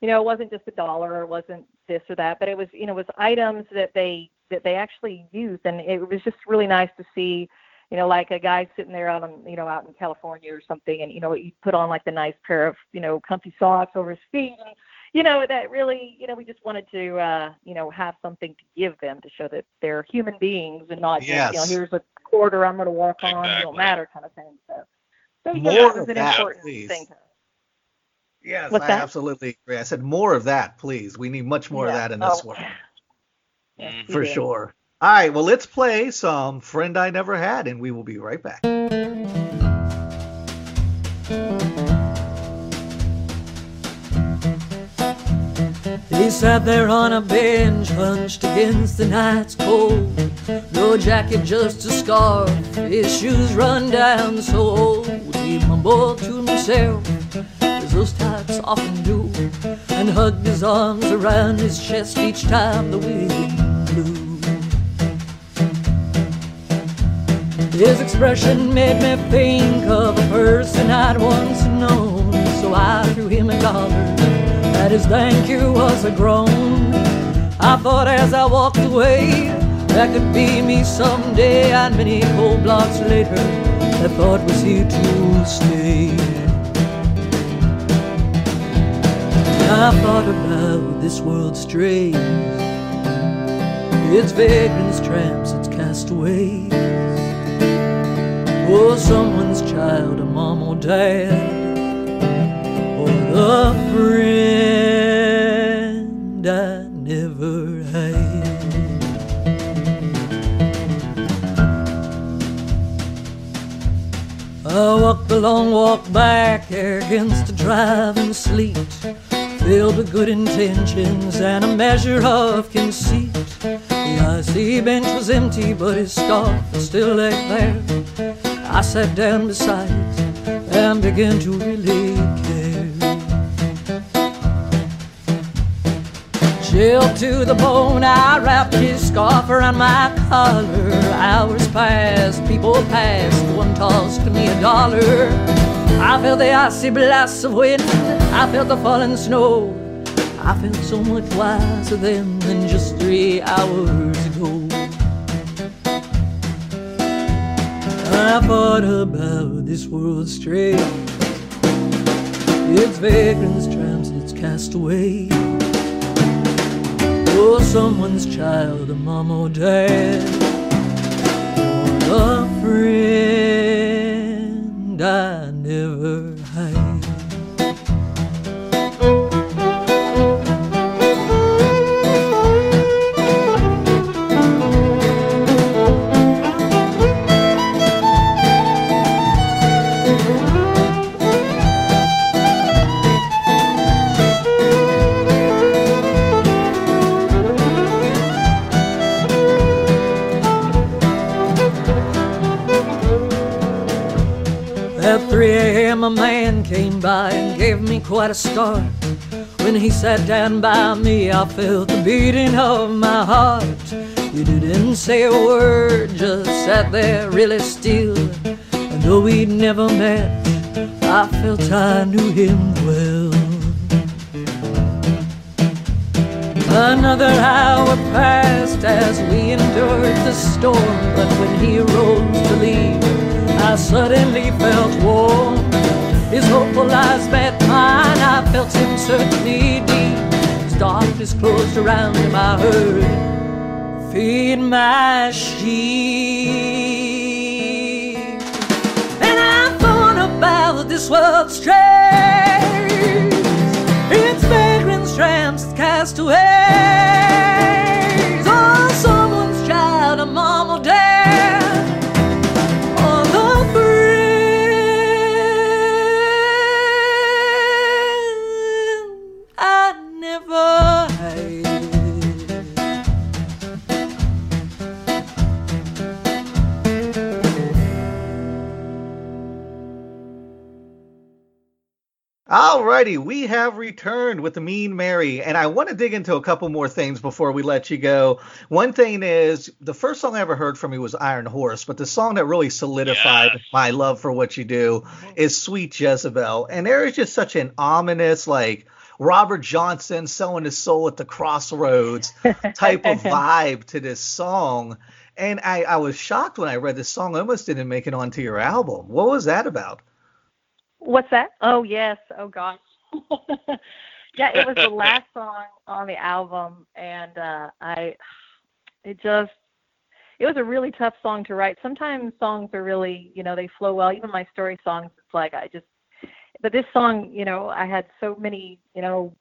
you know it wasn't just a dollar or it wasn't this or that, but it was you know it was items that they that they actually used, and it was just really nice to see you know, like a guy sitting there out on, you know, out in California or something, and you know, he put on like the nice pair of, you know, comfy socks over his feet, and you know, that really, you know, we just wanted to, uh, you know, have something to give them to show that they're human beings and not yes. just, you know, here's a quarter I'm going to walk on, it don't matter kind of thing. So, so More yeah, it was of an that, important please. thing to us. Yes, What's I that? absolutely agree. I said more of that, please. We need much more of that in this Oh, world. Yes, Mm. For did. sure. All right, well, let's play some Friend I Never Had, and we will be right back. He sat there on a bench, hunched against the night's cold. No jacket, just a scarf, his shoes run down the sole. He mumbled to himself, those types often do, and hugged his arms around his chest each time the wind blew. His expression made me think of a person I'd once known, so I threw him a dollar. That his thank you was a groan. I thought as I walked away, that could be me someday, and many cold blocks later, that thought was here to stay. I thought about this world's strays, its vagrants, tramps, its castaways. Or someone's child, a mom or dad, or a friend I never had. I walked the long walk back against the driving sleet, filled with good intentions and a measure of conceit. The icy bench was empty, but his scarf still lay there. I sat down beside it and began to really care. Chilled to the bone, I wrapped his scarf around my collar. Hours passed, people passed, one tossed me a dollar. I felt the icy blasts of wind, I felt the falling snow. I felt so much wiser then than just three hours ago. I thought about this world's strange, its vagrants, tramps, its castaways. Or oh, someone's child, a mom or dad, or a friend I never had. A man came by and gave me quite a start. When he sat down by me, I felt the beating of my heart. He didn't say a word, just sat there really still. And though we'd never met, I felt I knew him well. Another hour passed as we endured the storm, but when he rose to leave, I suddenly felt warm. His hopeful eyes met mine, I felt him certainly deep. His darkness closed around him, I heard, Feed my sheep. And I thought about this world strange, its vagrant strands, its castaways. Alrighty, we have returned with the Mean Mary, and I want to dig into a couple more things before we let you go. One thing is, the first song I ever heard from you was Iron Horse, but the song that really solidified Yes. my love for what you do mm-hmm. is Sweet Jezebel, and there is just such an ominous, like Robert Johnson selling his soul at the crossroads type of vibe to this song. And I, I was shocked when I read this song almost didn't make it onto your album. What was that about? What's that? Oh yes. Oh gosh. yeah, it was the last song on the album, and uh, I, it just, it was a really tough song to write. Sometimes songs are really, you know, they flow well. Even my story songs, it's like I just, but this song, you know, I had so many, you know,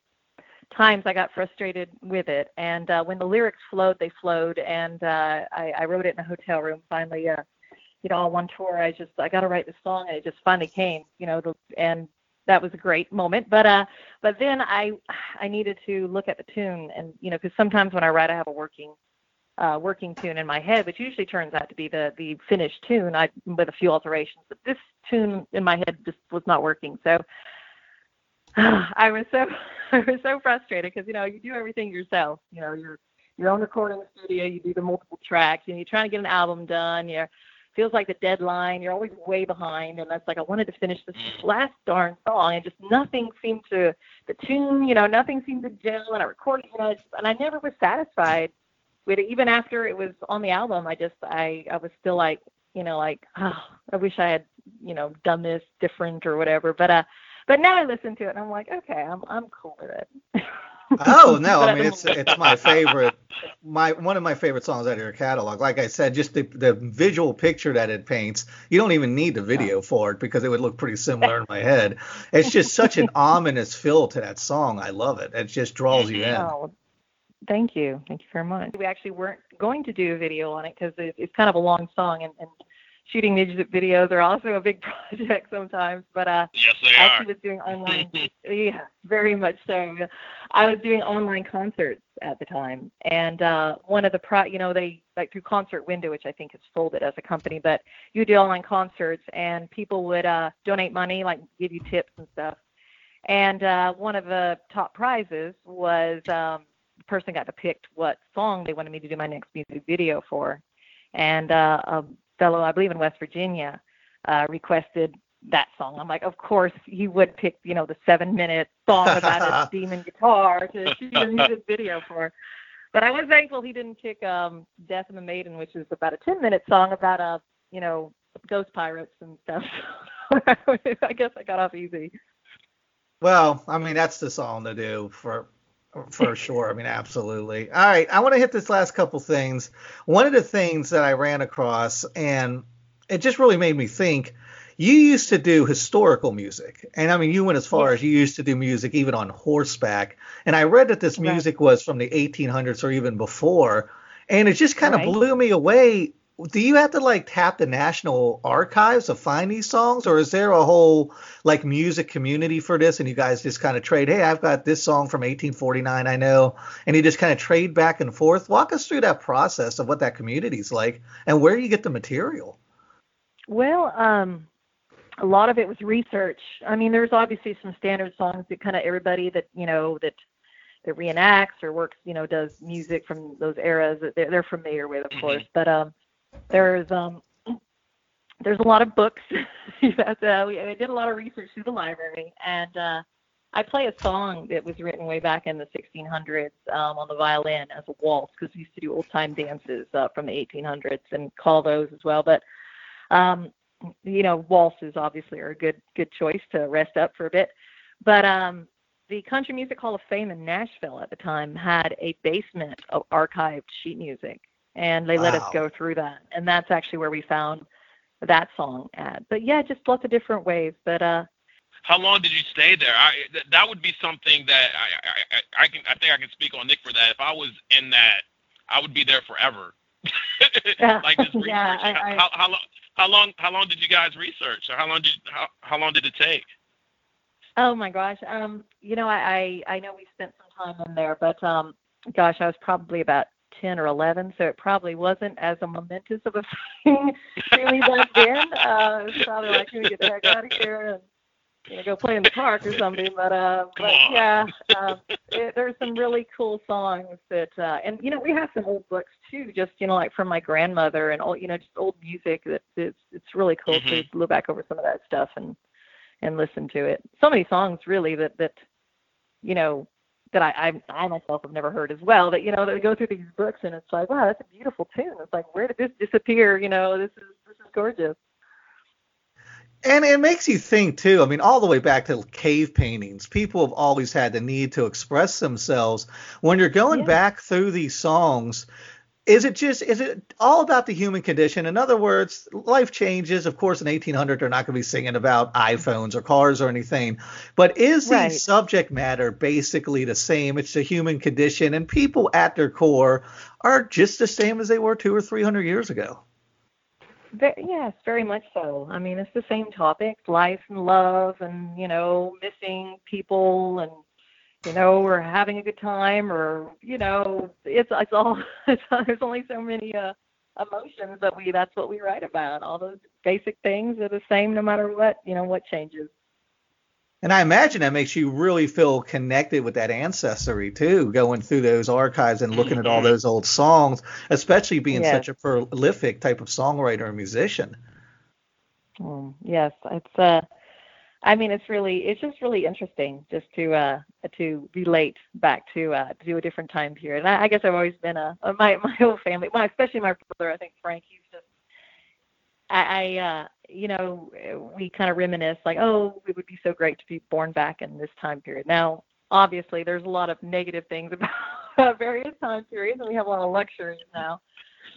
times I got frustrated with it, and uh, when the lyrics flowed, they flowed, and uh, I, I wrote it in a hotel room. Finally, uh, you know, on one tour, I just I got to write this song, and it just finally came, you know, and that was a great moment. But uh, but then I I needed to look at the tune, and you know, because sometimes when I write, I have a working uh, working tune in my head, which usually turns out to be the the finished tune, I with a few alterations. But this tune in my head just was not working, so. I was so I was so frustrated because you know you do everything yourself. You know your your own recording studio, you do the multiple tracks, and you're trying to get an album done. You're feels like the deadline. You're always way behind, and that's like I wanted to finish this last darn song, and just nothing seemed to the tune. You know, nothing seemed to gel, and I recorded, you know, and I never was satisfied with it. Even after it was on the album, I just I I was still like you know like oh, I wish I had you know done this different or whatever. But uh, but now I listen to it and I'm like, okay, I'm I'm cool with it. Oh no, I mean it's it's my favorite, my one of my favorite songs out of your catalog. Like I said, just the the visual picture that it paints. You don't even need the video for it because it would look pretty similar in my head. It's just such an ominous feel to that song. I love it. It just draws you in. Oh, thank you. Thank you very much. We actually weren't going to do a video on it because it, it's kind of a long song, and, and shooting music videos are also a big project sometimes. But uh, Yes, they I are. actually was doing online. yeah, very much so. I was doing online concerts at the time, and uh, one of the pro, you know, they like through Concert Window, which I think is folded as a company, but you do online concerts, and people would uh, donate money, like give you tips and stuff. And uh, one of the top prizes was um, the person got to pick what song they wanted me to do my next music video for, and uh, a fellow, I believe in West Virginia, uh, requested that song. I'm like, of course he would pick, you know, the seven minute song about a demon guitar to shoot a music video for. But I was thankful he didn't pick um Death of the Maiden, which is about a ten minute song about uh, you know, ghost pirates and stuff. I guess I got off easy. Well, I mean that's the song to do for for sure. I mean absolutely. All right, I want to hit this last couple things. One of the things that I ran across and it just really made me think you used to do historical music. And I mean you went as far Yeah. as you used to do music even on horseback. And I read that this Right. music was from the 1800s or even before. And it just kind of blew me away. Do you have to like tap the National Archives to find these songs, or is there a whole like music community for this and you guys just kind of trade hey i've got this song from 1849 i know and you just kind of trade back and forth walk us through that process of what that community's like and where you get the material Well, um, a lot of it was research. I mean, there's obviously some standard songs that kind of everybody that you know that that reenacts or works, you know, does music from those eras that they're, they're familiar with, of Mhm. course. But um, there's um, there's a lot of books. that uh, we, I did a lot of research through the library, and uh, I play a song that was written way back in the 1600s um, on the violin as a waltz because we used to do old time dances uh, from the 1800s and call those as well. But um, you know, waltzes obviously are a good good choice to rest up for a bit. But um, the Country Music Hall of Fame in Nashville at the time had a basement of archived sheet music, and they let us go through that, and that's actually where we found that song at. But yeah, just lots of different ways. But uh, How long did you stay there? I, th- that would be something that I, I, I, can. I think I can speak on Nick for that. If I was in that, I would be there forever. Like this research. yeah, I- I- how, how long? How long? How long did you guys research? Or how long did how, how long did it take? Oh my gosh. Um, you know, I, I I know we spent some time in there, but um, gosh, I was probably about ten or eleven, so it probably wasn't as a momentous of a thing really back then. Uh, it was probably like, "Can we get the heck out of here and you know go play in the park or something?" But uh, but yeah, um, it, there's some really cool songs that, uh, and you know, we have some old books too, just you know, like from my grandmother and old, you know, just old music that it's it's really cool to Mhm. look back over some of that stuff and and listen to it. So many songs really that that you know that I I, I myself have never heard as well. That you know that go through these books and it's like wow that's a beautiful tune. It's like where did this disappear? You know this is this is gorgeous. And it makes you think too. I mean, all the way back to cave paintings, people have always had the need to express themselves. When you're going Yeah. back through these songs, is it just is it all about the human condition? In other words, life changes. Of course, in 1800, they're not going to be singing about iPhones or cars or anything. But is the subject matter basically the same? It's the human condition, and people at their core are just the same as they were two or three hundred years ago. Yes, very much so. I mean, it's the same topics: life and love, and you know, missing people, and you know, we're having a good time, or you know, it's it's all. It's, there's only so many uh, emotions that we. That's what we write about. All those basic things are the same no matter what. You know, what changes. And I imagine that makes you really feel connected with that ancestry too, going through those archives and looking at all Mhm. those old songs, especially being Yes. such a prolific type of songwriter and musician. Um, yes, it's uh I mean it's really it's just really interesting just to uh to relate back to uh to a different time period. And I, I guess I've always been a, a my my whole family, my especially my brother, I think Frank, he's just I, I uh you know, we kind of reminisce like, oh, it would be so great to be born back in this time period. Now, obviously there's a lot of negative things about various time periods and we have a lot of luxuries now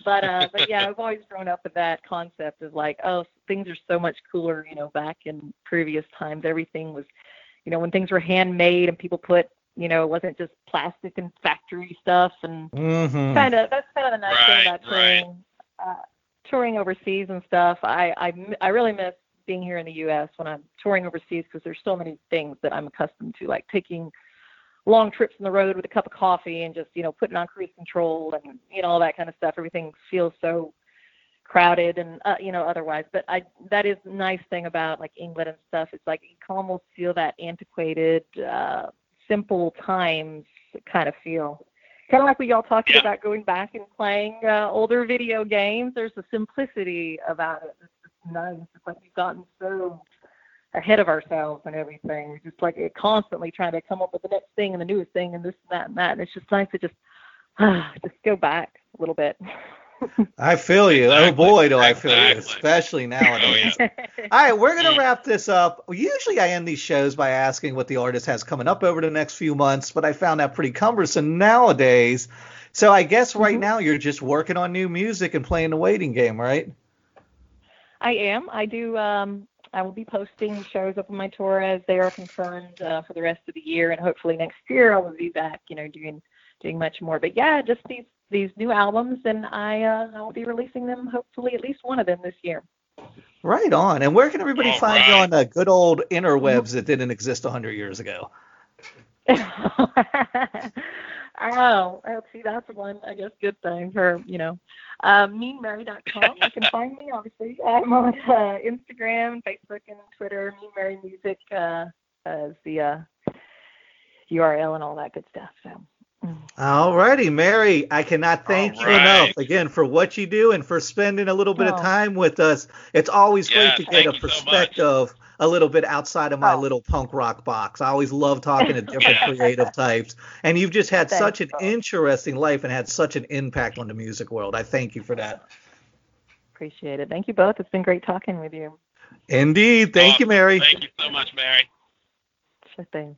but uh but yeah i've always grown up with that concept of like oh things are so much cooler you know back in previous times everything was you know when things were handmade and people put you know it wasn't just plastic and factory stuff and Mm-hmm. kind of that's kind of the nice Right, thing about right. touring uh touring overseas and stuff I, I, I really miss being here in the us when i'm touring overseas because there's so many things that i'm accustomed to like taking long trips on the road with a cup of coffee and just you know putting on cruise control and you know all that kind of stuff. Everything feels so crowded and uh, you know otherwise. But i that is nice thing about like england and stuff. It's like you can almost feel that antiquated uh simple times kind of feel kind of like we all talked Yeah. about going back and playing uh, older video games there's a simplicity about it it's just nice it's like we've gotten so ahead of ourselves and everything. We're just like constantly trying to come up with the next thing and the newest thing and this and that and that. And it's just nice to just uh, just go back a little bit. I feel you. Exactly, Oh boy, do I feel you, especially nowadays. Oh, All right, we're going to wrap this up. Usually I end these shows by asking what the artist has coming up over the next few months, but I found that pretty cumbersome nowadays. So I guess right Mhm. now you're just working on new music and playing the waiting game, right? I am. I do. Um, I will be posting shows up on my tour as they are confirmed uh, for the rest of the year, and hopefully next year I will be back. You know, doing doing much more. But yeah, just these these new albums, and I uh, I will be releasing them. Hopefully, at least one of them this year. Right on. And where can everybody All find you on the good old interwebs that didn't exist 100 years ago? oh, well, see, that's one, I guess, good thing for, you know, uh, meanmary.com. You can find me, obviously. I'm on uh, Instagram, Facebook, and Twitter. Mean Mary Music uh, as the uh, URL and all that good stuff. So. All righty, Mary. I cannot thank All you enough again for what you do and for spending a little bit of Oh. time with us. It's always great to get a you so perspective a little bit outside of my Oh. little punk rock box. I always love talking to different creative types. And you've just had Thanks, such an Bob. interesting life and had such an impact on the music world. I thank you for that. appreciate it. Thank you both. It's been great talking with you. Indeed. Thank you, Mary. Thank you so much, Mary. Sure thing.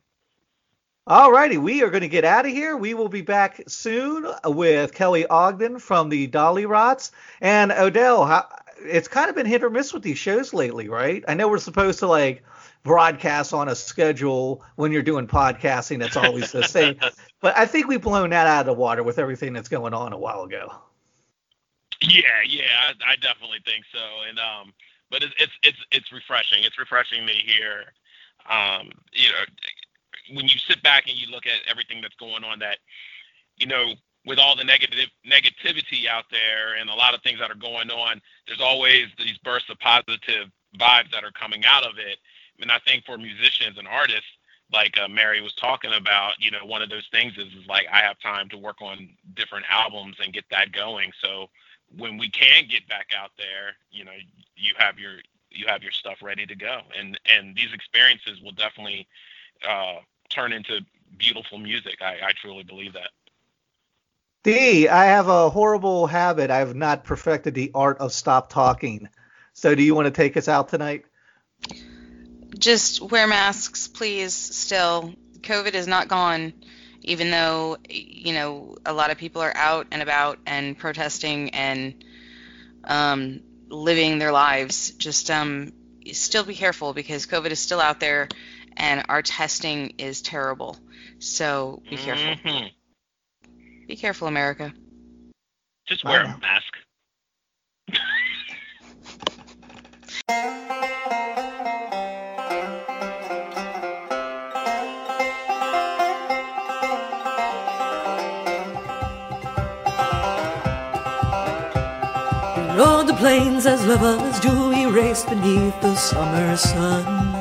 Alrighty, we are going to get out of here. We will be back soon with Kelly Ogden from the Dollyrots. And Odell, it's kind of been hit or miss with these shows lately, right? I know we're supposed to like broadcast on a schedule when you're doing podcasting. That's always the same. But I think we've blown that out of the water with everything that's going on a while ago. Yeah, yeah, I, I definitely think so. And um, but it's it's it's it's refreshing. It's refreshing to hear. Um, you know, when you sit back and you look at everything that's going on, that you know, with all the negative negativity out there and a lot of things that are going on, there's always these bursts of positive vibes that are coming out of it. And I think for musicians and artists, like uh, Mary was talking about, you know, one of those things is, is like I have time to work on different albums and get that going. So when we can get back out there, you know, you have your you have your stuff ready to go, and and these experiences will definitely uh, turn into beautiful music. I, I truly believe that. D, I have a horrible habit. I have not perfected the art of stop talking. So, do you want to take us out tonight? Just wear masks, please. Still, COVID is not gone even though you know a lot of people are out and about and protesting and um, living their lives. Just um, still be careful because COVID is still out there and our testing is terrible. So be careful. Mm-hmm. Be careful, America. Just wear a mask. rode the plains as lovers do, we raced beneath the summer sun.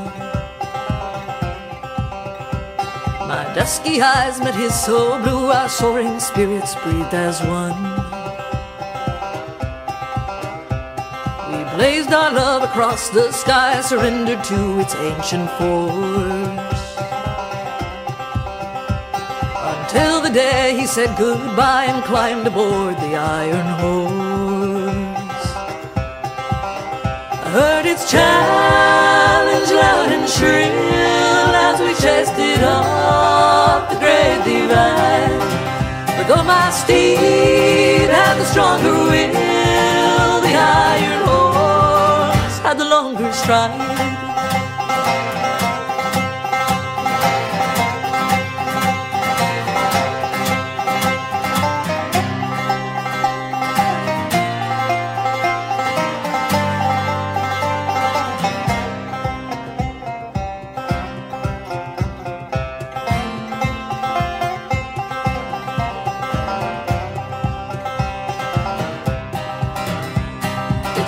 Dusky eyes met his soul blue, our soaring spirits breathed as one. We blazed our love across the sky, surrendered to its ancient force. Until the day he said goodbye and climbed aboard the iron horse I heard its challenge loud and shrill we up the great divide. But though my steed had the stronger will, the iron horse had the longer stride.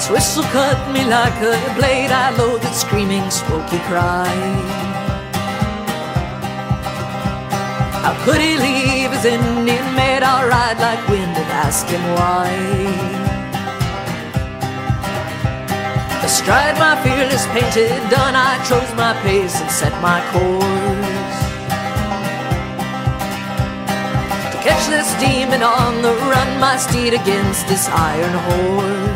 Whistle cut me like a blade. I loathed its screaming, smoky cry. How could he leave his Indian maid? I'll ride like wind and ask him why. Astride my fearless painted dun, I chose my pace and set my course. To catch this demon on the run, my steed against this iron horse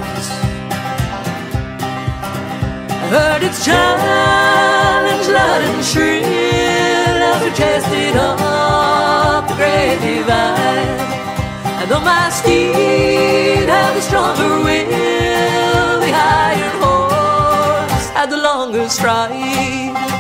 heard its challenge loud and shrill as we chased it up the great divide. And though my steed had the stronger will, the iron horse had the longer stride.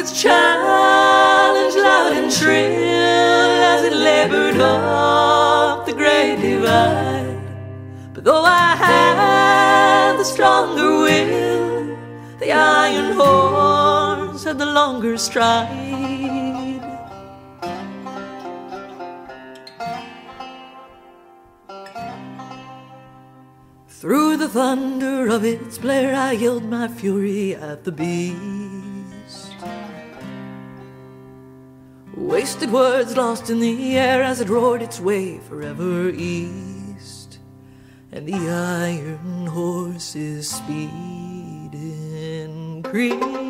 Its challenge loud and shrill as that labored up the great divide. But though I had the stronger will, the iron horse had the longer stride. Through the thunder of its blare, I yelled my fury at the beast. Wasted words lost in the air as it roared its way forever east. And the iron horse's speed increased.